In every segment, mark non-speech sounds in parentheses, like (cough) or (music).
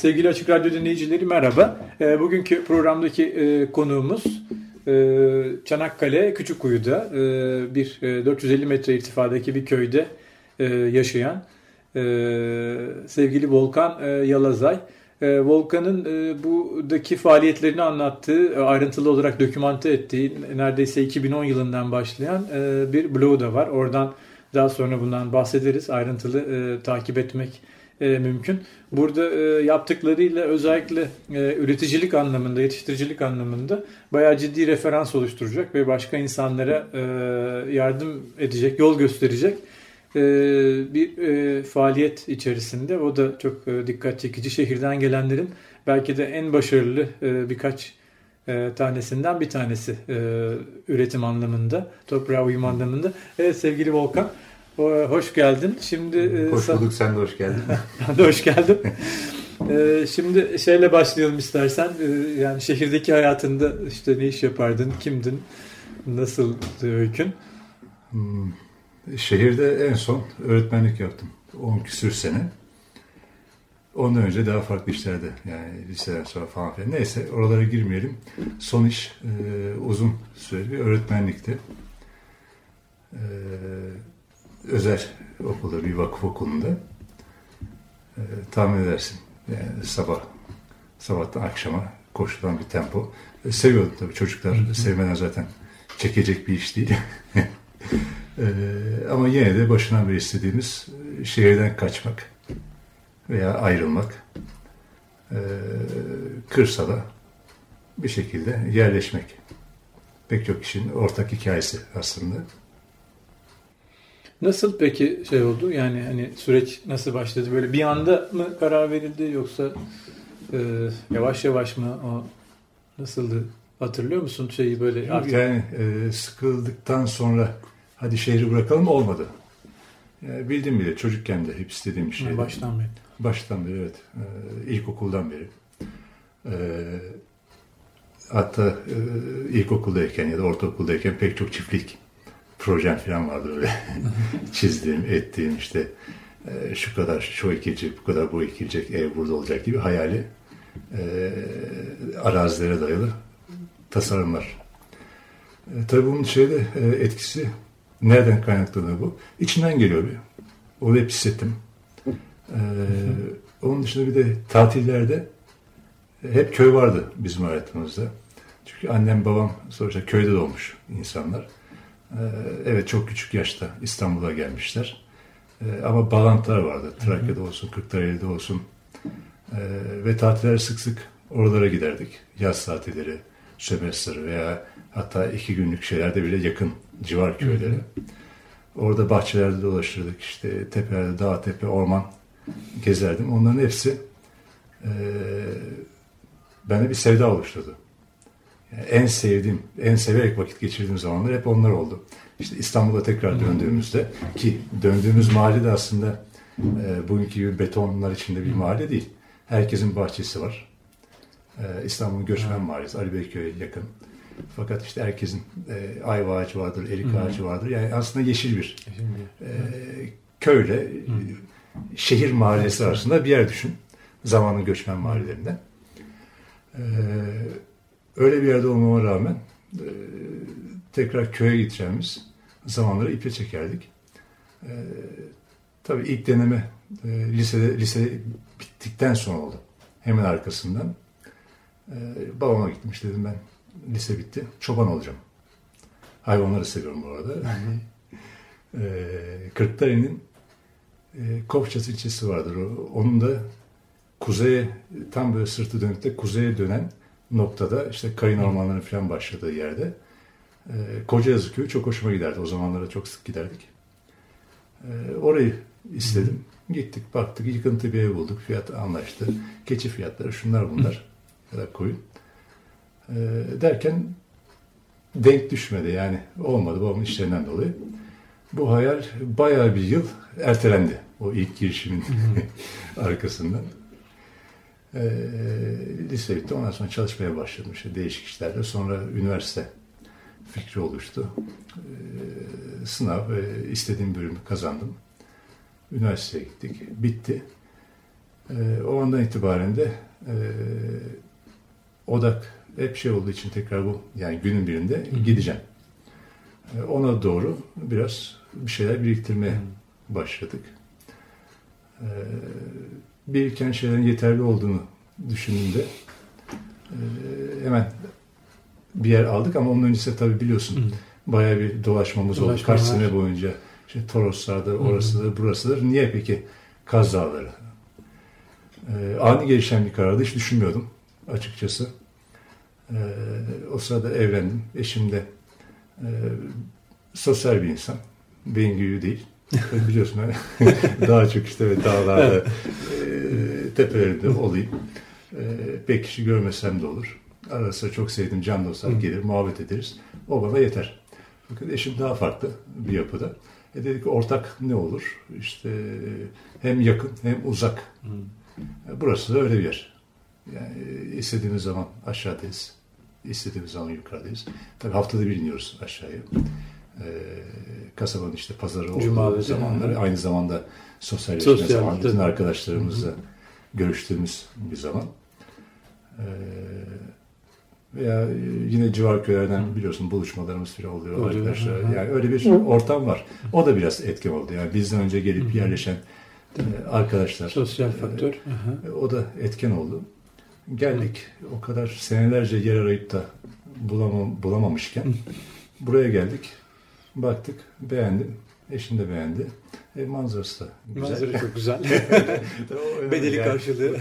Sevgili Açık Radyo dinleyicileri merhaba. E, bugünkü programdaki e, konuğumuz e, Çanakkale Küçükkuyu'da e, bir e, 450 metre irtifadaki bir köyde e, yaşayan e, sevgili Volkan e, Yalazay. E, Volkan'ın e, buradaki faaliyetlerini anlattığı, e, ayrıntılı olarak dokümante ettiği neredeyse 2010 yılından başlayan e, bir blogu da var. Oradan daha sonra bundan bahsederiz. Ayrıntılı e, takip etmek e, mümkün. Burada e, yaptıklarıyla özellikle e, üreticilik anlamında, yetiştiricilik anlamında bayağı ciddi referans oluşturacak ve başka insanlara e, yardım edecek, yol gösterecek e, bir e, faaliyet içerisinde. O da çok e, dikkat çekici. Şehirden gelenlerin belki de en başarılı e, birkaç e, tanesinden bir tanesi e, üretim anlamında, toprağa uyum anlamında. Evet sevgili Volkan. Hoş geldin. Şimdi e, hoş bulduk. Sen de hoş geldin. (laughs) ben de hoş geldim. E, şimdi şeyle başlayalım istersen. E, yani şehirdeki hayatında işte ne iş yapardın, kimdin, nasıl öykün? Hmm, şehirde en son öğretmenlik yaptım. 10 küsür sene. Ondan önce daha farklı işlerde yani liseden sonra falan filan. Neyse oralara girmeyelim. Son iş e, uzun süre bir öğretmenlikti. E, özel okulda, bir vakıf okulunda e, tahmin edersin. Yani sabah, sabahtan akşama koşulan bir tempo. E, seviyordum tabii çocuklar hı hı. sevmeden zaten çekecek bir iş değil. (laughs) e, ama yine de başından beri istediğimiz e, şehirden kaçmak veya ayrılmak. E, kırsala bir şekilde yerleşmek. Pek çok kişinin ortak hikayesi aslında. Nasıl peki şey oldu? Yani hani süreç nasıl başladı? Böyle bir anda mı karar verildi yoksa e, yavaş yavaş mı o nasıldı? Hatırlıyor musun şeyi böyle? Artık... Yani e, sıkıldıktan sonra hadi şehri bırakalım olmadı. Yani bildim bile çocukken de hep istediğim bir şeydi. Baştan beri. Baştan beri evet. E, ilkokuldan beri. E, hatta e, ilkokuldayken ya da ortaokuldayken pek çok çiftlik projem falan vardı öyle. (laughs) Çizdiğim, ettiğim işte e, şu kadar şu ekilecek, bu kadar bu ekilecek, ev burada olacak gibi hayali e, arazilere dayalı tasarımlar. E, tabii bunun şeyde e, etkisi nereden kaynaklanıyor bu? İçinden geliyor bir. Onu hep hissettim. E, onun dışında bir de tatillerde hep köy vardı bizim hayatımızda. Çünkü annem babam sonuçta köyde doğmuş insanlar. Ee, evet çok küçük yaşta İstanbul'a gelmişler. Ee, ama bağlantılar vardı. Trakya'da olsun, Kırklareli'de olsun. Ee, ve tatiller sık sık oralara giderdik. Yaz tatilleri, sömestr veya hatta iki günlük şeylerde bile yakın civar köyleri. Orada bahçelerde dolaşırdık. İşte tepelerde, dağ, tepe, orman gezerdim. Onların hepsi e, bende bir sevda oluşturdu en sevdiğim, en severek vakit geçirdiğim zamanlar hep onlar oldu. İşte İstanbul'a tekrar döndüğümüzde ki döndüğümüz mahalle de aslında e, bugünkü gibi betonlar içinde bir mahalle değil. Herkesin bahçesi var. E, İstanbul'un göçmen mahallesi, Ali Beyköy'e yakın. Fakat işte herkesin e, ayva ağacı vardır, erik ağacı vardır. Yani aslında yeşil bir e, köyle şehir mahallesi arasında bir yer düşün. Zamanın göçmen mahallelerinden. E, Öyle bir yerde olmama rağmen e, tekrar köye gideceğimiz zamanları ipe çekerdik. E, tabii ilk deneme e, lisede lise bittikten sonra oldu. Hemen arkasından e, babama gitmiş dedim ben lise bitti. Çoban olacağım. Hayvanları seviyorum bu arada. (laughs) e, Kırklareli'nin e, Kopças ilçesi vardır. O, onun da kuzeye tam böyle sırtı dönüp de kuzeye dönen noktada işte kayın ormanlarının falan başladığı yerde e, Kocayazı köyü çok hoşuma giderdi. O zamanlara çok sık giderdik. E, orayı istedim. Gittik baktık yıkıntı bir ev bulduk. Fiyat anlaştı. Keçi fiyatları şunlar bunlar. kadar koyun. E, derken denk düşmedi yani olmadı babamın işlerinden dolayı. Bu hayal bayağı bir yıl ertelendi o ilk girişimin (laughs) arkasından. E, lise bitti ondan sonra çalışmaya başladım işte değişik işlerde sonra üniversite fikri oluştu. E, sınav e, istediğim bölümü kazandım. Üniversiteye gittik. Bitti. E, o andan itibaren de e, odak hep şey olduğu için tekrar bu yani günün birinde gideceğim. E, ona doğru biraz bir şeyler biriktirmeye başladık. E, biriken şeylerin yeterli olduğunu düşündüğümde e, hemen bir yer aldık ama onun öncesinde tabii biliyorsun Hı. bayağı bir dolaşmamız Dolaşma oldu. Kaç sene boyunca işte Toroslar'da, orasıdır, burasıdır. Niye peki Kaz Dağları? Ee, ani gelişen bir karardı. Hiç düşünmüyordum açıkçası. Ee, o sırada evlendim. Eşim de e, sosyal bir insan. Beyin gibi değil. (laughs) Biliyorsun (laughs) daha çok işte dağlarda e, tepelerinde olayım. E, pek kişi görmesem de olur. Arası çok sevdiğim can dostlar gelir, muhabbet ederiz. O bana yeter. Fakat eşim daha farklı bir yapıda. E dedik ortak ne olur? İşte hem yakın hem uzak. E, burası da öyle bir yer. Yani istediğimiz zaman aşağıdayız. istediğimiz zaman yukarıdayız. Tabii haftada bir iniyoruz aşağıya. Ee, kasabanın işte pazarı olduğu Cuma'da zamanları. Aynı zamanda sosyalleşme Sosyal, zaman. Bütün arkadaşlarımızla görüştüğümüz bir zaman. Ee, veya yine civar köylerden biliyorsun buluşmalarımız falan oluyor, oluyor arkadaşlar. Yani öyle bir ortam var. O da biraz etkin oldu. Yani bizden önce gelip yerleşen e, arkadaşlar. Sosyal e, faktör. E, o da etken oldu. Geldik. O kadar senelerce yer arayıp da bulamam, bulamamışken buraya geldik. Baktık. Beğendim. Eşim de beğendi. E, manzarası da güzel. Manzara çok güzel. (laughs) Bedeli yani, karşılığı.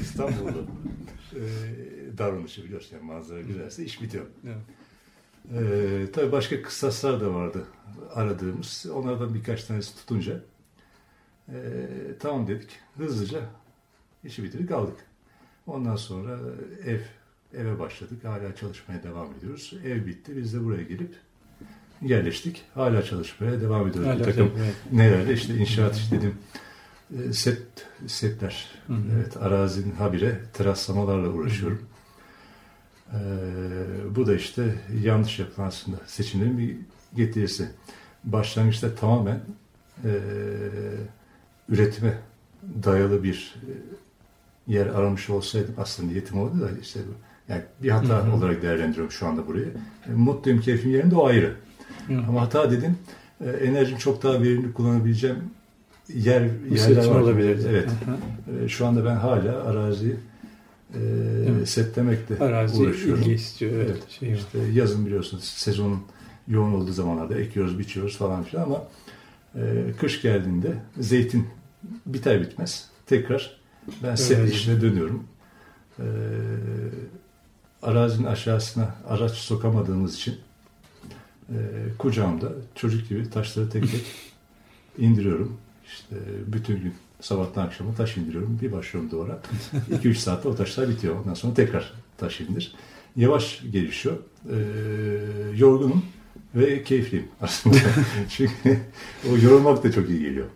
İstanbul'da davranışı biliyorsun. Yani manzara güzelse iş bitiyor. Evet. Ee, tabii başka kısaslar da vardı aradığımız. Onlardan birkaç tanesi tutunca e, tamam dedik. Hızlıca işi bitirdik aldık. Ondan sonra ev eve başladık. Hala çalışmaya devam ediyoruz. Ev bitti. Biz de buraya gelip yerleştik. Hala çalışmaya devam ediyoruz. Hala bir takım evet. nelerde işte inşaat işte dedim e, set setler. Hı hı. Evet, arazinin habire teraslamalarla uğraşıyorum. Ee, bu da işte yanlış yapılan aslında seçimlerin bir getirisi. Başlangıçta tamamen e, üretime dayalı bir e, yer aramış olsaydım aslında niyetim oldu da işte bu. Yani bir hata hı hı. olarak değerlendiriyorum şu anda burayı. E, mutluyum, keyfim yerinde o ayrı. Hı. Ama hata dedim e, enerjimi çok daha verimli kullanabileceğim yer yerler var. olabilir. Evet. Hı hı. E, şu anda ben hala arazi e, setlemekle Arazi uğraşıyorum. ilgi istiyor. Evet. evet şey işte yazın biliyorsunuz sezonun yoğun olduğu zamanlarda ekiyoruz, biçiyoruz falan filan ama e, kış geldiğinde zeytin biter bitmez tekrar ben set evet. işine dönüyorum. E, arazinin aşağısına araç sokamadığımız için e, kucağımda çocuk gibi taşları tek tek (laughs) indiriyorum. İşte bütün gün sabahtan akşama taş indiriyorum. Bir başlıyorum duvara. (laughs) 2-3 saatte o taşlar bitiyor. Ondan sonra tekrar taş indir. Yavaş gelişiyor. Ee, yorgunum ve keyifliyim (laughs) aslında. Çünkü o yorulmak da çok iyi geliyor.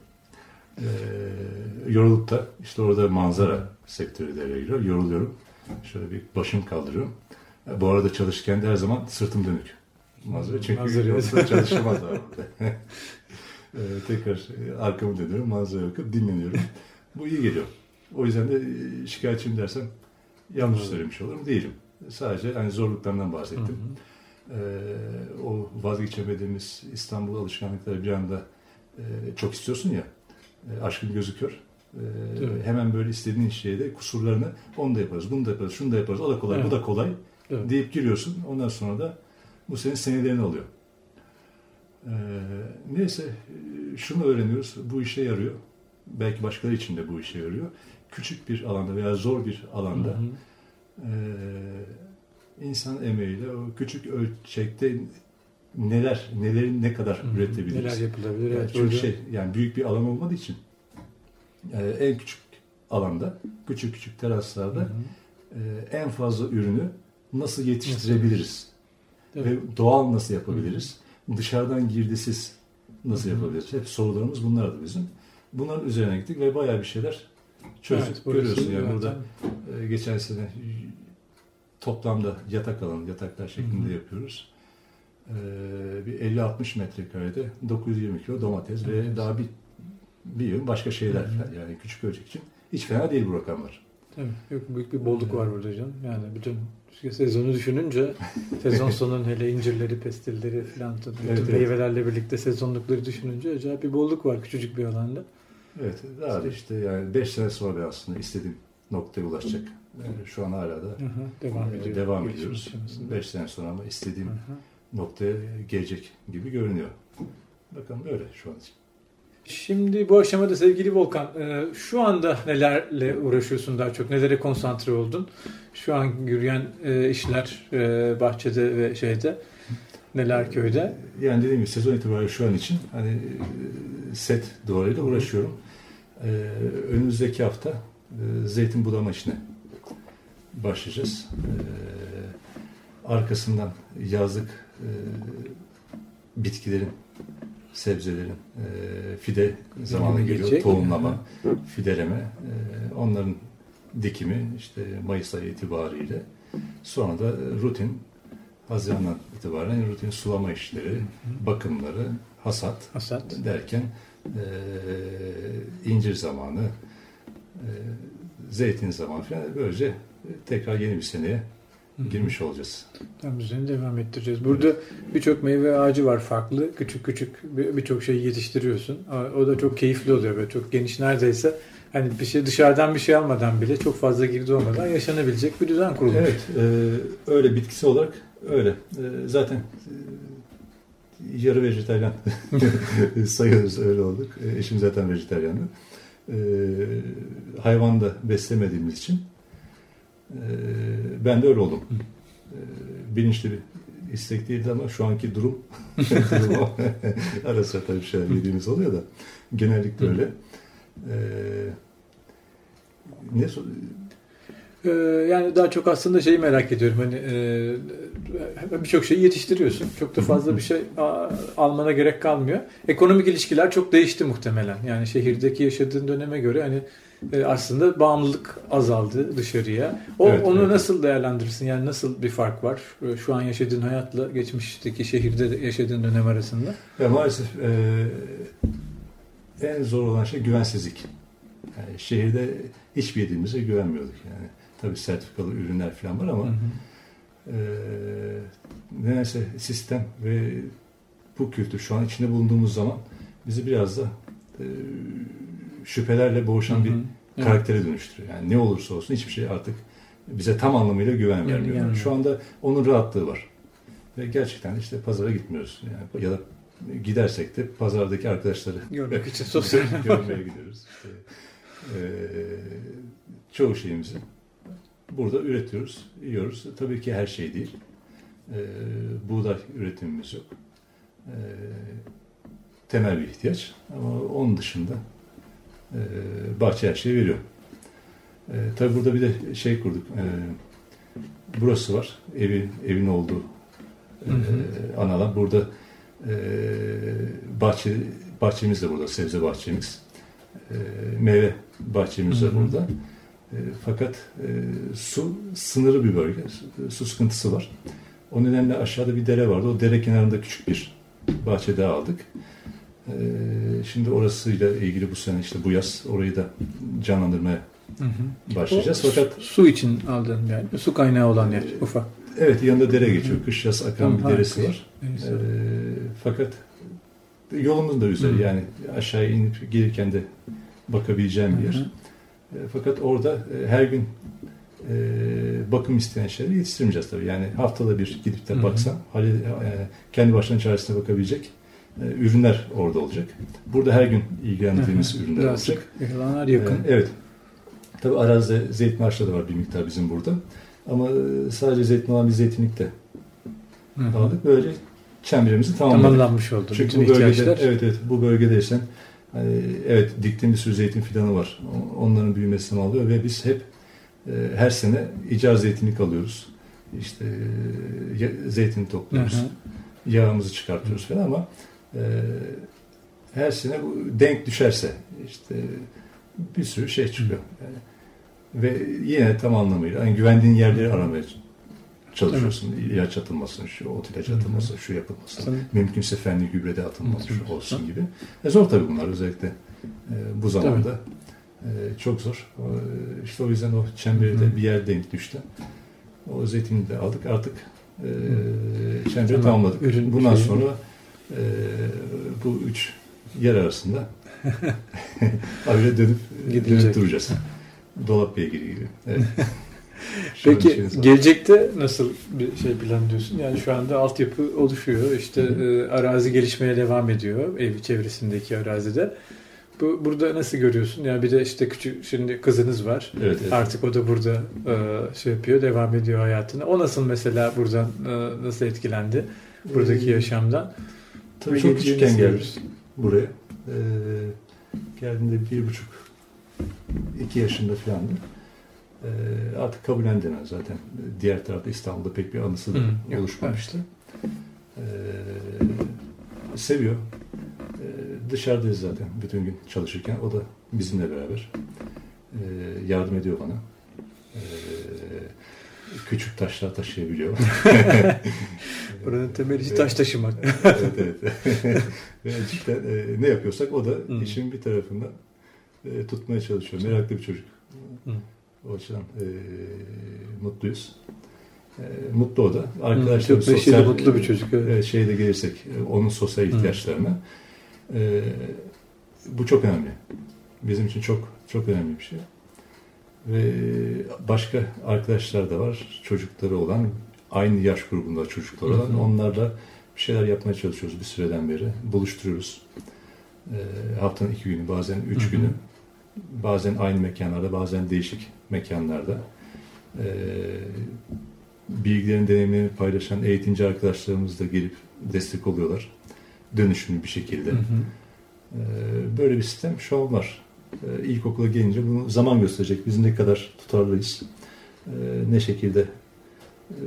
Ee, yorulup da işte orada manzara sektörü devreye giriyor. Yoruluyorum. Şöyle bir başım kaldırıyorum. Bu arada çalışırken de her zaman sırtım dönük. Manzara çünkü manzara çalışamaz orada. (laughs) (laughs) Ee, tekrar e, arkamı dönüyorum, manzara bakıp dinleniyorum. Bu iyi geliyor. O yüzden de e, şikayetçiyim dersem yanlış söylemiş olurum. Değilim. Sadece hani zorluklarından bahsettim. Hı hı. Ee, o vazgeçemediğimiz İstanbul alışkanlıkları bir anda e, çok istiyorsun ya. E, aşkın gözü kör. E, hemen böyle istediğin şeyde kusurlarını onu da yaparız, bunu da yaparız, şunu da yaparız, o da kolay, evet. bu da kolay evet. deyip giriyorsun. Ondan sonra da bu senin senelerini alıyor. Ee, neyse şunu öğreniyoruz. Bu işe yarıyor. Belki başkaları için de bu işe yarıyor. Küçük bir alanda veya zor bir alanda hı hı. E, insan emeğiyle o küçük ölçekte neler, nelerin ne kadar hı hı. üretebiliriz. Neler yapılabilir. Yani çünkü şey, yani büyük bir alan olmadığı için e, en küçük alanda, küçük küçük teraslarda hı hı. e, en fazla ürünü nasıl yetiştirebiliriz? Evet. Ve doğal nasıl yapabiliriz? Dışarıdan girdisiz nasıl Hı hı. yapabiliriz? Hep sorularımız bunlardı bizim. Bunların üzerine gittik ve bayağı bir şeyler çözdük. Evet, Görüyorsun yani zaten- burada e, geçen sene toplamda yatak alanı, yataklar şeklinde Hı hı. yapıyoruz. E, bir 50-60 metrekarede 920 kilo domates ve Evet. daha bir bir yığın başka şeyler Hı hı. yani küçük ölçek için hiç fena değil bu rakamlar. Tabii, yok, büyük bir bolluk var burada canım. Yani bütün sezonu düşününce (laughs) sezon sonunun hele incirleri, pestilleri falan tabii bütün Evet, evet. meyvelerle birlikte sezonlukları düşününce acayip bir bolluk var küçücük bir alanda. Evet, daha da işte yani 5 sene sonra aslında istediğim noktaya ulaşacak. Yani şu an hala da Hı hı, devam e, ediyor. devam ediyoruz. aşamasında. 5 sene sonra ama istediğim Hı hı. noktaya gelecek gibi görünüyor. Bakalım öyle şu an için. Şimdi bu aşamada sevgili Volkan, e, şu anda nelerle uğraşıyorsun daha çok? Nelere konsantre oldun? Şu an yürüyen e, işler e, bahçede ve şeyde, neler köyde? Yani dediğim gibi sezon itibariyle şu an için hani set duvarıyla uğraşıyorum. Önümüzdeki hafta zeytin budama işine başlayacağız. Arkasından yazlık bitkilerin, sebzelerin e, fide zamanı geliyor. Tohumlama, fideleme. e, onların dikimi işte Mayıs ayı itibariyle. Sonra da rutin Haziran'dan itibaren rutin sulama işleri, bakımları, hasat Hasat. derken e, incir zamanı, e, zeytin zamanı falan böylece tekrar yeni bir seneye girmiş olacağız. Tam üzerine devam ettireceğiz. Burada birçok meyve ağacı var farklı. Küçük küçük bir- birçok şey yetiştiriyorsun. O- da çok keyifli oluyor böyle çok geniş neredeyse hani bir şey dışarıdan bir şey almadan bile çok fazla girdi olmadan yaşanabilecek bir düzen kurulmuş. Evet, e, öyle bitkisi olarak öyle. E, zaten e, yarı vejetaryen (laughs) sayıyoruz öyle olduk. E, eşim zaten vejetaryandı. E, hayvan da beslemediğimiz için ben de öyle oldum. E, bilinçli bir istek değildi ama şu anki durum (laughs) ara sıra tabii şeyler yediğimiz oluyor da genellikle öyle. E, ne Ee, yani daha çok aslında şeyi merak ediyorum hani e, birçok şeyi yetiştiriyorsun. Çok da fazla bir şey a- almana gerek kalmıyor. Ekonomik ilişkiler çok değişti muhtemelen. Yani şehirdeki yaşadığın döneme göre hani e, aslında bağımlılık azaldı dışarıya. O Evet, onu evet. nasıl değerlendirirsin? Yani nasıl bir fark var e, şu an yaşadığın hayatla geçmişteki şehirde yaşadığın dönem arasında? Ya maalesef e, en zor olan şey güvensizlik. Yani şehirde hiçbir yediğimize güvenmiyorduk yani. Tabii sertifikalı ürünler falan var ama Hı hı. e, nedense sistem ve bu kültür şu an içinde bulunduğumuz zaman bizi biraz da e, şüphelerle boğuşan bir Hı hı. Evet. karaktere dönüştürüyor. Yani ne olursa olsun hiçbir şey artık bize tam anlamıyla güven Yani vermiyor. gelmiyor. Şu anda onun rahatlığı var. Ve gerçekten işte pazara gitmiyoruz. Yani ya da gidersek de pazardaki arkadaşları Görmek için (laughs) sosyal görmeye gidiyoruz. İşte, eee, çoğu şeyimizi burada üretiyoruz, yiyoruz. Tabii ki her şey değil. Eee, buğday üretimimiz yok. Eee, temel bir ihtiyaç. Ama onun dışında eee bahçe her şeyi veriyor. Eee tabii burada bir de şey kurduk. Eee, burası var. Evi, evin olduğu hı. ana alan. Burada eee bahçe bahçemiz de burada. Sebze bahçemiz. Eee, meyve bahçemiz de Hı hı. Eee, fakat eee, su sınırı bir bölge. Su, sıkıntısı var. O nedenle aşağıda bir dere vardı. O dere kenarında küçük bir bahçe daha aldık. Eee, şimdi orasıyla ilgili bu sene işte bu yaz orayı da canlandırmaya Hı hı. başlayacağız. O Fakat su için aldığın yani su kaynağı olan yer ufak. evet yanında dere geçiyor. Kış yaz akan Tamam, bir deresi var. Neyse. Fakat yolumuz da güzel Hı. yani aşağıya inip gelirken de bakabileceğim bir yer. E, fakat orada e, her gün e, bakım isteyen şeyleri yetiştirmeyeceğiz tabii. Yani haftada bir gidip de halle- e, kendi başına çaresine bakabilecek ürünler orada olacak. Burada her gün ilgilendiğimiz Hı hı. ürünler Daha olacak. sık yakalanlar yakın. Evet. Tabii arazide zeytin ağaçları da var bir miktar bizim burada. Ama sadece zeytin olan bir zeytinlik de aldık. Böylece çemberimizi tamamladık. Tamamlanmış oldu. Çünkü Bütün bu bölgede, ihtiyaçlar. evet evet bu bölgedeysen hani, evet diktiğim bir sürü zeytin fidanı var. Onların büyümesini alıyor ve biz hep e, her sene icar zeytinlik alıyoruz. İşte e, zeytin topluyoruz. Hı hı. Yağımızı çıkartıyoruz falan ama e, her sene bu denk düşerse işte bir sürü şey çıkıyor. Yani, ve yine tam anlamıyla yani güvendiğin yerleri aramaya çalışıyorsun. Evet. İlaç atılmasın, şu ot ilacı atılmasın, şu yapılmasın. Tabii. Mümkünse fenli gübrede atılmasın, şu olsun gibi. E zor tabii bunlar özellikle e, bu zamanda. E, çok zor. E, işte o yüzden o çemberi de bir yer denk düştü. O zeytini de aldık. Artık e, çemberi tamam. tamamladık. Ürün Bundan şey sonra e, bu üç yer arasında (laughs) (laughs) öyle dönüp, dönüp duracağız. Dolap beygiri gibi. Evet. (laughs) Peki gelecekte nasıl bir şey planlıyorsun? Yani şu anda altyapı oluşuyor. İşte e, arazi gelişmeye devam ediyor. Ev çevresindeki arazide. Bu burada nasıl görüyorsun? Yani bir de işte küçük şimdi kızınız var. Evet, evet. Artık o da burada e, şey yapıyor, devam ediyor hayatına. O nasıl mesela buradan e, nasıl etkilendi? Buradaki ee, yaşamdan? Tabii çok küçükken geldim buraya. Ee, geldiğimde bir buçuk, iki yaşında falandı. Ee, artık kabullendi zaten. Diğer tarafta İstanbul'da pek bir anısı da Hı, oluşmamıştı. Ee, seviyor. Ee, dışarıdayız zaten bütün gün çalışırken. O da bizimle beraber. Ee, yardım ediyor bana. Ee, küçük taşlar taşıyabiliyor. (laughs) Buranın temeli taş taşımak. (laughs) evet, evet. (laughs) Ve cidden e, ne yapıyorsak o da hmm. işin bir tarafından e, tutmaya çalışıyor. Meraklı bir çocuk. Hmm. O açıdan e, mutluyuz. E, mutlu o da. Arkadaşlar sosyal mutlu bir çocuk. Evet. Şeyde gelirsek e, onun sosyal ihtiyaçlarına. E, bu çok önemli. Bizim için çok çok önemli bir şey. Ve başka arkadaşlar da var. Çocukları olan, aynı yaş grubunda çocuklar olan. Hı hı. Onlarla bir şeyler yapmaya çalışıyoruz bir süreden beri. Buluşturuyoruz. E, haftanın iki günü, bazen üç hı hı. günü. Bazen aynı mekanlarda, bazen değişik mekanlarda. E, bilgilerin, deneyimlerini paylaşan eğitimci arkadaşlarımız da gelip destek oluyorlar. Dönüşümlü bir şekilde. Hı hı. E, böyle bir sistem şu an var. E, ilkokula gelince bunu zaman gösterecek. Biz ne kadar tutarlıyız, e, ne şekilde e,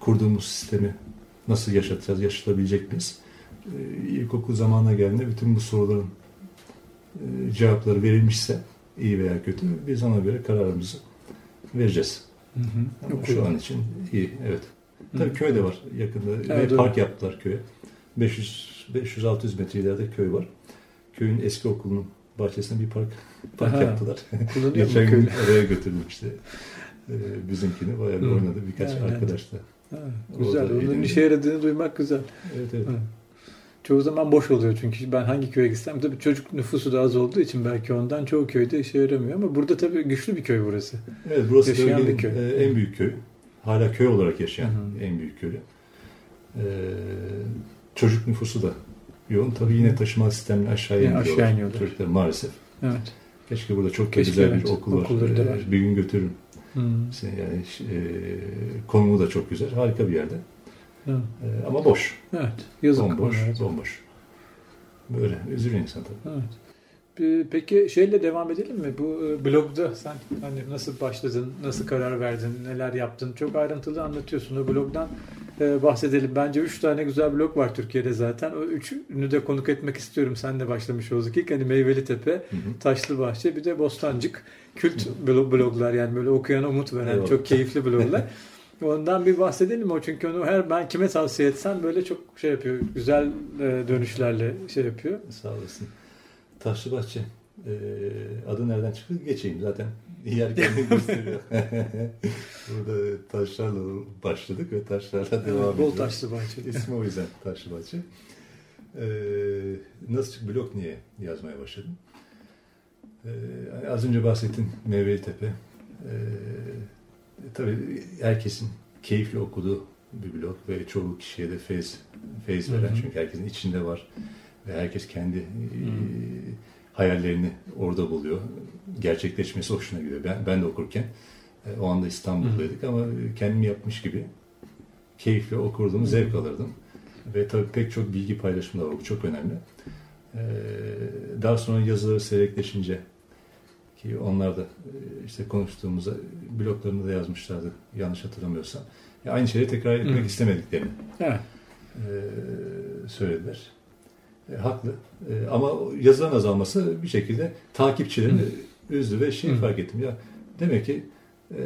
kurduğumuz sistemi nasıl yaşatacağız, yaşatabilecek miyiz? E, ilkokul zamanına geldiğinde bütün bu soruların e, cevapları verilmişse iyi veya kötü biz ona göre kararımızı vereceğiz. Hı hı. Ama şu an için iyi, evet. Tabii hı. köy de var yakında evet, ve park yaptılar köye. 500 500-600 metre ileride köy var. Köyün eski okulunun bahçesine bir park park Aha, yaptılar. (laughs) Geçen gün oraya götürdüm işte. Ee, bizimkini bayağı bir oynadı birkaç evet, arkadaş da. Ha, güzel. Onun işe yaradığını duymak güzel. Evet evet. Ha. Çoğu zaman boş oluyor çünkü ben hangi köye gitsem tabii çocuk nüfusu da az olduğu için belki ondan çoğu köyde işe yaramıyor ama burada tabii güçlü bir köy burası. Evet burası yaşayan bir köy. E, en büyük köy. Hala köy olarak yaşayan Hı-hı. en büyük köy. Ee, çocuk nüfusu da yoğun. Tabii yine taşıma sistemini aşağıya yani. Aşağı iniyorlar. Çocuklar maalesef. Evet. Keşke burada çok Keşke güzel evet. bir okul var. Okulları da var. Bir gün götürürüm. Hmm. Yani e, konumu da çok güzel. Harika bir yerde. E, ama boş. Evet. Yazık. Bomboş. Evet. Bomboş. Böyle üzülüyor insan tabii. Evet. Peki şeyle devam edelim mi? Bu e, blogda sen hani nasıl başladın, nasıl karar verdin, neler yaptın? Çok ayrıntılı anlatıyorsun. O blogdan e, bahsedelim. Bence üç tane güzel blog var Türkiye'de zaten. O üçünü de konuk etmek istiyorum. Sen de başlamış olduk ilk. Hani Meyveli Tepe, Taşlı Bahçe bir de Bostancık. Kült bloglar yani böyle okuyana umut veren çok keyifli bloglar. (laughs) Ondan bir bahsedelim o çünkü onu her ben kime tavsiye etsem böyle çok şey yapıyor. Güzel e, dönüşlerle şey yapıyor. Sağ olasın. Taşlıbahçe. Ee, adı nereden çıktı? Geçeyim zaten. Yer (laughs) kendini gösteriyor. (laughs) Burada taşlarla başladık ve taşlarla devam ediyoruz. Bol taşlı bahçe. İsmi o yüzden taşlı bahçe. Ee, nasıl blok niye yazmaya başladım? Ee, az önce bahsettim Meyveli Tepe. Ee, tabii herkesin keyifli okuduğu bir blok ve çoğu kişiye de feyz, feyz veren. Hı hı. Çünkü herkesin içinde var ve herkes kendi e, hayallerini orada buluyor. Gerçekleşmesi hoşuna gidiyor. Ben, ben de okurken e, o anda İstanbul'daydık hmm. ama kendim yapmış gibi keyifle okurdum, hmm. zevk alırdım. Ve tabii pek çok bilgi paylaşımı da var. Bu çok önemli. Ee, daha sonra yazıları seyrekleşince ki onlar da e, işte konuştuğumuzda bloklarında da yazmışlardı yanlış hatırlamıyorsam. Ya aynı şeyi tekrar etmek Hı. istemediklerini Evet. e, söylediler. E, haklı. E, ama yazılan azalması bir şekilde takipçilerini üzdü ve şey Hı. fark ettim. Ya demek ki e,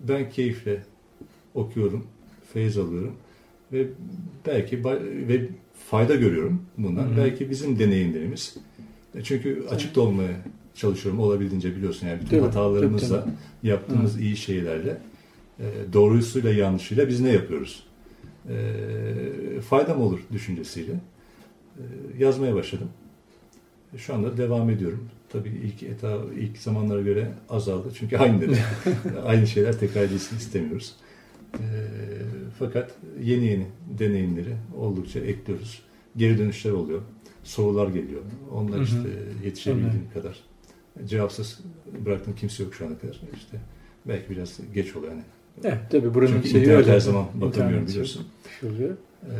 ben keyifle okuyorum, feyiz alıyorum ve belki ve fayda görüyorum bundan. Hı hı. Belki bizim deneyimlerimiz. E, Çünkü açık da olmaya çalışıyorum olabildiğince biliyorsun yani bütün hatalarımızla tabii, yaptığımız iyi şeylerle e, doğrusuyla yanlışıyla biz ne yapıyoruz? E, faydam olur düşüncesiyle e, yazmaya başladım. Şu anda devam ediyorum. Tabii ilk eta, ilk zamanlara göre azaldı. Çünkü aynı dedi. (laughs) aynı şeyler tekrar edilsin istemiyoruz. E, fakat yeni yeni deneyimleri oldukça ekliyoruz. Geri dönüşler oluyor. Sorular geliyor. Onlar işte yetişebildiğim kadar. Cevapsız bıraktığım kimse yok şu ana kadar. İşte belki biraz geç oluyor yani. Evet, tabii buranın Çünkü şeyi öyle. her zaman bakamıyorum biliyorsun. şey oluyor. Ee,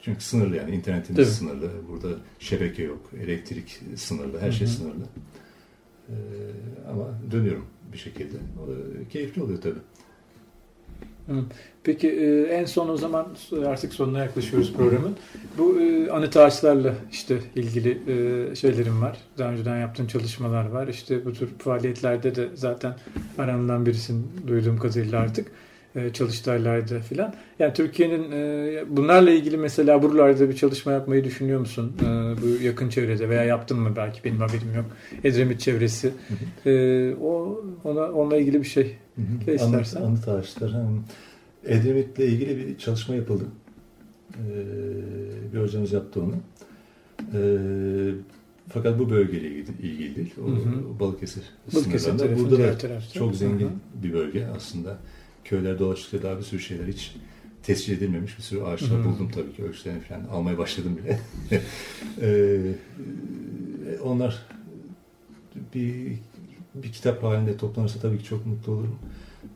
çünkü sınırlı yani internetimiz Tabii. sınırlı. Burada şebeke yok, elektrik sınırlı, her şey Hı hı. sınırlı. Ee, ama dönüyorum bir şekilde. O da keyifli oluyor tabii. Peki e, en son o zaman artık sonuna yaklaşıyoruz programın. Bu e, anıt ağaçlarla işte ilgili e, şeylerim var. Daha önceden yaptığın çalışmalar var. İşte bu tür faaliyetlerde de zaten aranılan birisin duyduğum kadarıyla artık. E, çalıştaylarda filan. Yani Türkiye'nin e, bunlarla ilgili mesela buralarda bir çalışma yapmayı düşünüyor musun? E, bu yakın çevrede veya yaptın mı belki benim haberim yok. Edremit çevresi. E, o ona onunla ilgili bir şey. Anıt, istersen. anıt hem Edremit'le ilgili bir çalışma yapıldı. Bir hocamız yaptı onu. Fakat bu bölgeyle ilgili, değil. O Hı hı. Balıkesir Balıkesir sınırlarında. Burada da çok zengin Hı hı. bir bölge aslında. Köyler dolaştıkça daha bir sürü şeyler hiç tescil edilmemiş bir sürü ağaçlar hı. buldum tabii ki. Ölçülerini falan almaya başladım bile. (laughs) Ee, onlar bir bir kitap halinde toplanırsa tabii ki çok mutlu olurum.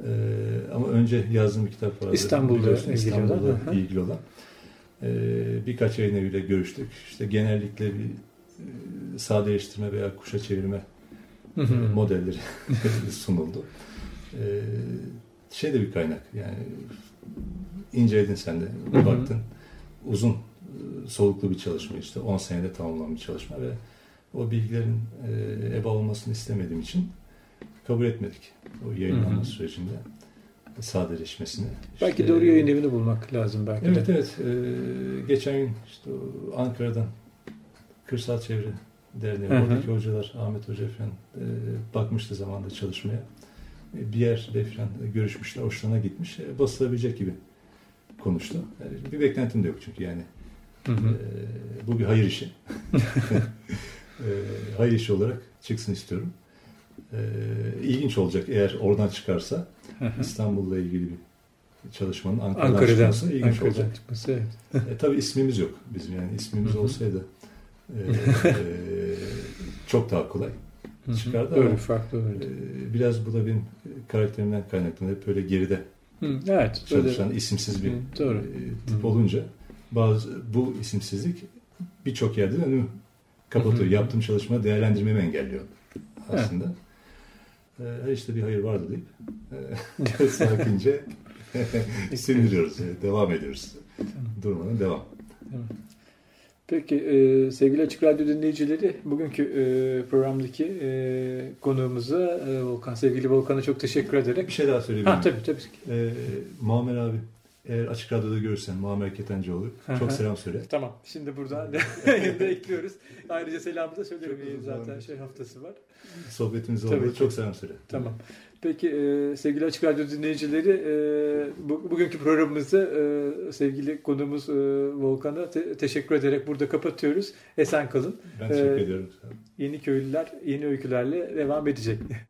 Ee, ama önce yazdığım bir kitap vardı. İstanbul'da Biliyorsun, ilgili olan, İstanbul'da ilgili olan. Ee, birkaç yayın eviyle görüştük. İşte genellikle bir e, sadeleştirme veya kuşa çevirme e, modelleri (laughs) sunuldu. Ee, şey de bir kaynak yani inceledin sen de baktın. Uzun e, soluklu bir çalışma işte 10 senede tamamlanan bir çalışma ve o bilgilerin e, eba olmasını istemediğim için kabul etmedik o yayınlanma Hı hı. sürecinde sadeleşmesini. Belki İşte- doğru yayın evini bulmak lazım belki Evet de. evet. Ee, geçen gün işte Ankara'dan Kırsal Çevre Derneği, Hı hı. oradaki hocalar, Ahmet Hoca falan e, bakmıştı zamanda çalışmaya. E, bir yerde falan görüşmüşler, hoşlarına gitmiş. E, basılabilecek gibi konuştu. Yani bir beklentim de yok çünkü yani. Hı E, hı. bu bir hayır işi. (laughs) e, hayır işi olarak çıksın istiyorum. E, ilginç olacak eğer oradan çıkarsa. İstanbul'la ilgili bir çalışmanın Ankara'dan, Ankara'dan, çıkması ilginç Ankara'dan olacak. çıkması. Evet. E, tabii ismimiz yok bizim yani ismimiz Hı hı. olsaydı e, (laughs) e, çok daha kolay. Hı hı. Çıkardı ama- farklı E, olurdu. biraz bu da benim karakterimden kaynaklanıyor. Hep böyle geride Hı, evet. böyle- çalışan isimsiz bir Hı, doğru. e, tip Hı. olunca bazı bu isimsizlik birçok yerde önümü kapatıyor. Hı hı. Yaptığım çalışma değerlendirmemi engelliyor aslında. E, işte bir hayır vardı deyip (laughs) sakince (laughs) sindiriyoruz. Devam ediyoruz. Durmadan devam. Peki e, sevgili Açık Radyo dinleyicileri bugünkü e, programdaki e, konuğumuza e, Volkan, sevgili Volkan'a çok teşekkür ederek. Bir şey daha söyleyebilirim. Ha tabii tabii. Ee, Muammer abi eğer açık radyoda görürsen Muammer Ketencoğlu çok selam söyle. Tamam. Şimdi buradan (laughs) yayında ekliyoruz. Ayrıca selamı da söylerim. Zaten şey haftası var. Sohbetimiz oldu. Çok selam söyle. Tamam. Peki e, sevgili Açık Radyo dinleyicileri e, bu, bugünkü programımızı e, sevgili konuğumuz e, Volkan'a te- teşekkür ederek burada kapatıyoruz. Esen kalın. Ben teşekkür Ee, ediyorum. Yeni köylüler yeni öykülerle devam edecek. (laughs)